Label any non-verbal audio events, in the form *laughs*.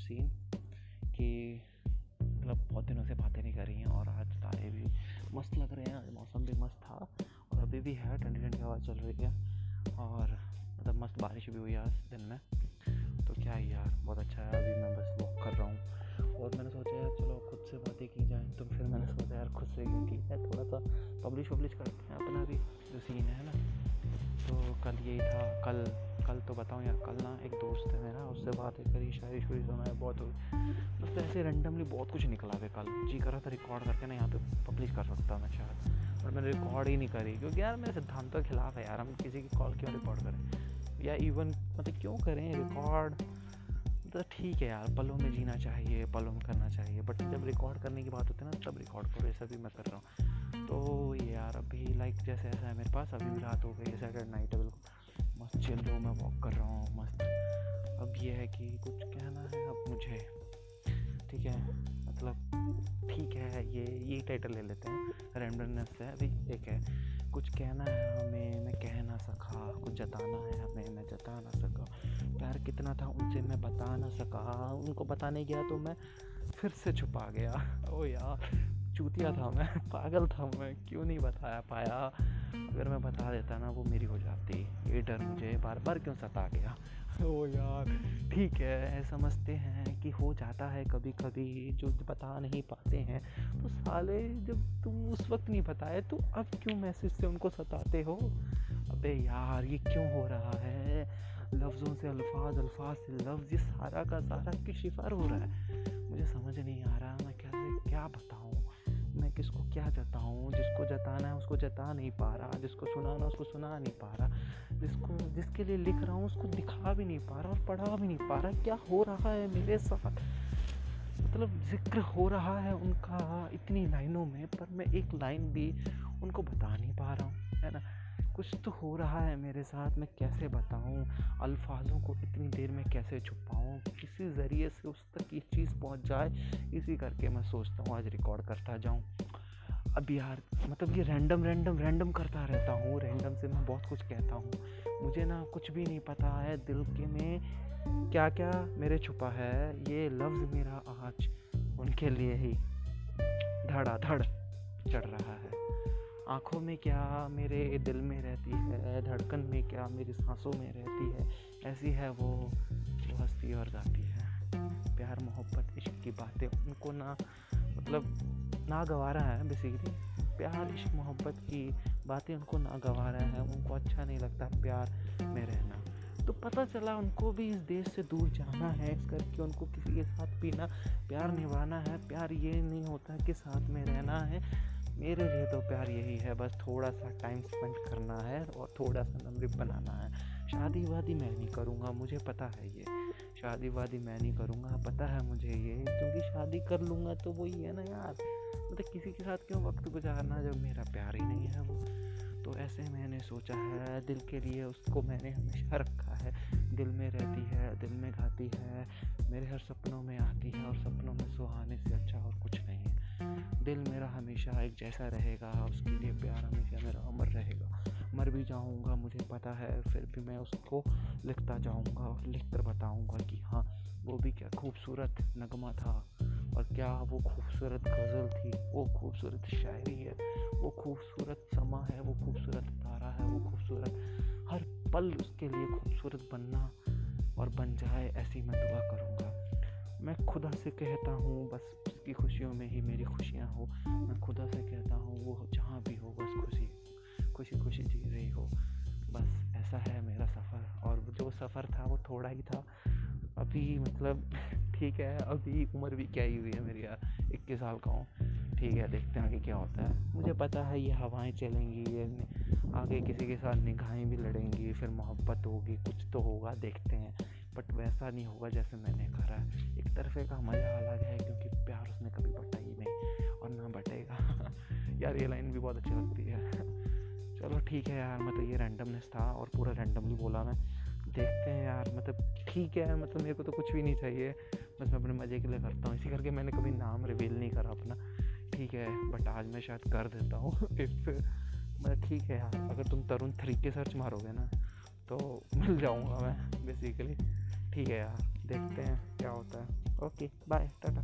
Scene कि मतलब बहुत दिनों से बातें नहीं करी हैं और आज तारे भी मस्त लग रहे हैं। मौसम भी मस्त था और अभी भी है ठंडी ठंडी हवा चल रही है और मतलब मस्त बारिश भी हुई आज दिन में। तो क्या है यार, बहुत अच्छा है। अभी मैं बस वॉक कर रहा हूँ और मैंने सोचा यार, चलो खुद से बातें की जाए। तो फिर मैंने सोचा यार, खुद से क्योंकि है थोड़ा सा पब्लिश वब्लिश करते हैं अपना भी जो सीन है ना। तो कल यही था, कल कल तो बताऊँ यार, कल ना एक दोस्त है मेरा, उससे बातें करी, शायरी शुरी सुनाए बहुत हुई। बस तो ऐसे रेंडमली बहुत कुछ निकला है कल। जी कर रहा था रिकॉर्ड करके ना यहाँ पे पब्लिश कर सकता मैं शायद और मैंने रिकॉर्ड ही नहीं करी, क्योंकि यार मेरे सिद्धांतों के खिलाफ है यार, हम किसी की कॉल क्यों रिकॉर्ड करें? या इवन मतलब क्यों करें रिकॉर्ड तो ठीक है यार, पलों में जीना चाहिए, पलों में करना चाहिए बट जब रिकॉर्ड करने की बात होती है ना, तब रिकॉर्ड करो, ऐसा भी मैं कर रहा हूँ। तो यार अभी लाइक जैसे ऐसा है मेरे पास, अभी भी रात हो गई है सैटरडे नाइट है, बिल्कुल। मस्त चिल लो मैं वॉक कर रहा हूँ, मस्त। अब ये है कि कुछ कहना है अब मुझे। ठीक है? मतलब ठीक है, ये ये टाइटल ले लेते हैं। रैंडमनेस से अभी, एक है। कुछ कहना है हमें, मैं कह ना सका। कुछ जताना है हमें, मैं जता ना सका। प्यार कितना था उनसे मैं बता ना सका। उनको बताने गया तो मैं फिर से छुपा गया। *laughs* ओ यार। चूतिया था मैं *laughs* पागल था मैं क्यों नहीं बताया पाया? अगर मैं बता देता ना वो मेरी हो जाती। ये डर मुझे बार बार क्यों सता गया? *laughs* ओ यार ठीक है समझते हैं कि हो जाता है कभी कभी जो बता नहीं पाते हैं। तो साले जब तुम उस वक्त नहीं बताए तो अब क्यों मैसेज से उनको सताते हो? अबे यार ये क्यों हो रहा है? लफ्ज़ों से अल्फाज अल्फाज से लफ्ज़ ये सारा का सारा किस शिफार हो रहा है। मुझे समझ नहीं आ रहा मैं कैसे क्या बताऊँ? मैं किसको क्या जताऊँ, जिसको जताना है उसको जता नहीं पा रहा, जिसको सुनाना उसको सुना नहीं पा रहा, जिसको, जिसके लिए लिख रहा हूँ उसको दिखा भी नहीं पा रहा और पढ़ा भी नहीं पा रहा, क्या हो रहा है मेरे साथ? मतलब ज़िक्र हो रहा है उनका इतनी लाइनों में, पर मैं एक लाइन भी उनको बता नहीं पा रहा हूँ, है ना? कुछ तो हो रहा है मेरे साथ, मैं कैसे बताऊँ? अल्फाजों को इतनी देर में कैसे छुपाऊँ किसी ज़रिए से उस तक ये चीज़ पहुँच जाए? इसी करके मैं सोचता हूँ, आज रिकॉर्ड करता जाऊँ। अब यार मतलब ये रैंडम रैंडम रैंडम करता रहता हूँ। रैंडम से मैं बहुत कुछ कहता हूँ। मुझे ना कुछ भी नहीं पता है, दिल के में क्या क्या मेरे छुपा है। ये लफ्ज़ मेरा आज उनके लिए ही धड़ा धड़ चढ़ रहा है। आँखों में क्या मेरे दिल में रहती है? धड़कन में क्या मेरी सांसों में रहती है? ऐसी है वो जो हंसती और गाती है। प्यार, मोहब्बत, इश्क की बातें, उनको ना मतलब ना गवारा है बेसिकली प्यार, इश्क, मोहब्बत की बातें उनको ना गवारा है, उनको अच्छा नहीं लगता प्यार में रहना। तो पता चला उनको भी इस देश से दूर जाना है, इस करके उनको किसी के साथ पीना प्यार निभाना है। प्यार ये नहीं होता कि साथ में रहना है। मेरे लिए तो प्यार यही है, बस थोड़ा सा टाइम स्पेंड करना है और थोड़ा सा नमरिप बनाना है। शादी वादी मैं नहीं करूँगा, मुझे पता है ये। शादी वादी मैं नहीं करूँगा, पता है मुझे ये, क्योंकि शादी कर लूँगा तो वही है ना यार। मतलब किसी के साथ क्यों वक्त गुजारना जब मेरा प्यार ही नहीं है वो? तो ऐसे मैंने सोचा है, दिल के लिए उसको मैंने हमेशा रखा है। दिल में रहती है, दिल में गाती है, मेरे हर सपनों में आती है और सपनों में सुहाने से अच्छा और कुछ नहीं दिल मेरा हमेशा एक जैसा रहेगा, उसके लिए प्यार हमेशा मेरा अमर रहेगा। मर भी जाऊँगा, मुझे पता है, फिर भी मैं उसको लिखता जाऊँगा और लिख कर बताऊँगा कि हाँ वो भी क्या खूबसूरत नगमा था। और क्या वो खूबसूरत गज़ल थी? वो खूबसूरत शायरी है, वो खूबसूरत समा है, वो खूबसूरत तारा है, वो खूबसूरत हर पल उसके लिए खूबसूरत बनना और बन जाए ऐसी मैं दुआ करूँगा। मैं खुदा से कहता हूँ, बस उसकी खुशियों में ही मेरी खुशियाँ हो। मैं खुदा से कहता हूँ, वो जहाँ भी हो, बस खुशी खुशी खुशी जी रही हो। बस ऐसा है मेरा सफ़र। और जो सफ़र था, वो थोड़ा ही था। अभी मतलब *laughs* ठीक है, अभी उम्र भी क्या ही हुई है मेरी यार, इक्कीस साल का हूँ। ठीक है, देखते हैं आगे क्या होता है। मुझे पता है ये हवाएँ चलेंगी, ये आगे किसी के साथ निगाहें भी लड़ेंगी, फिर मोहब्बत होगी, कुछ तो होगा, देखते हैं। बट वैसा नहीं होगा जैसे मैंने करा। एक तरफे का मज़ा अलग है क्योंकि प्यार उसने कभी बटा ही नहीं और ना बटेगा। *laughs* यार ये लाइन भी बहुत अच्छी लगती है। *laughs* चलो ठीक है यार मतलब ये रैंडमनेस था और पूरा रैंडमली बोला मैं। देखते हैं यार मतलब ठीक है मतलब मेरे को तो कुछ भी नहीं चाहिए। बस मैं अपने मज़े के लिए करता हूँ। इसी करके मैंने कभी नाम रिवील नहीं करा अपना। ठीक है बट आज मैं शायद कर देता हूँ। *laughs* इफ़ मतलब ठीक है यार, अगर तुम तरुण थ्री के सर्च मारोगे ना तो मिल जाऊँगा मैं बेसिकली ठीक है यार देखते हैं क्या होता है। Okay bye tata.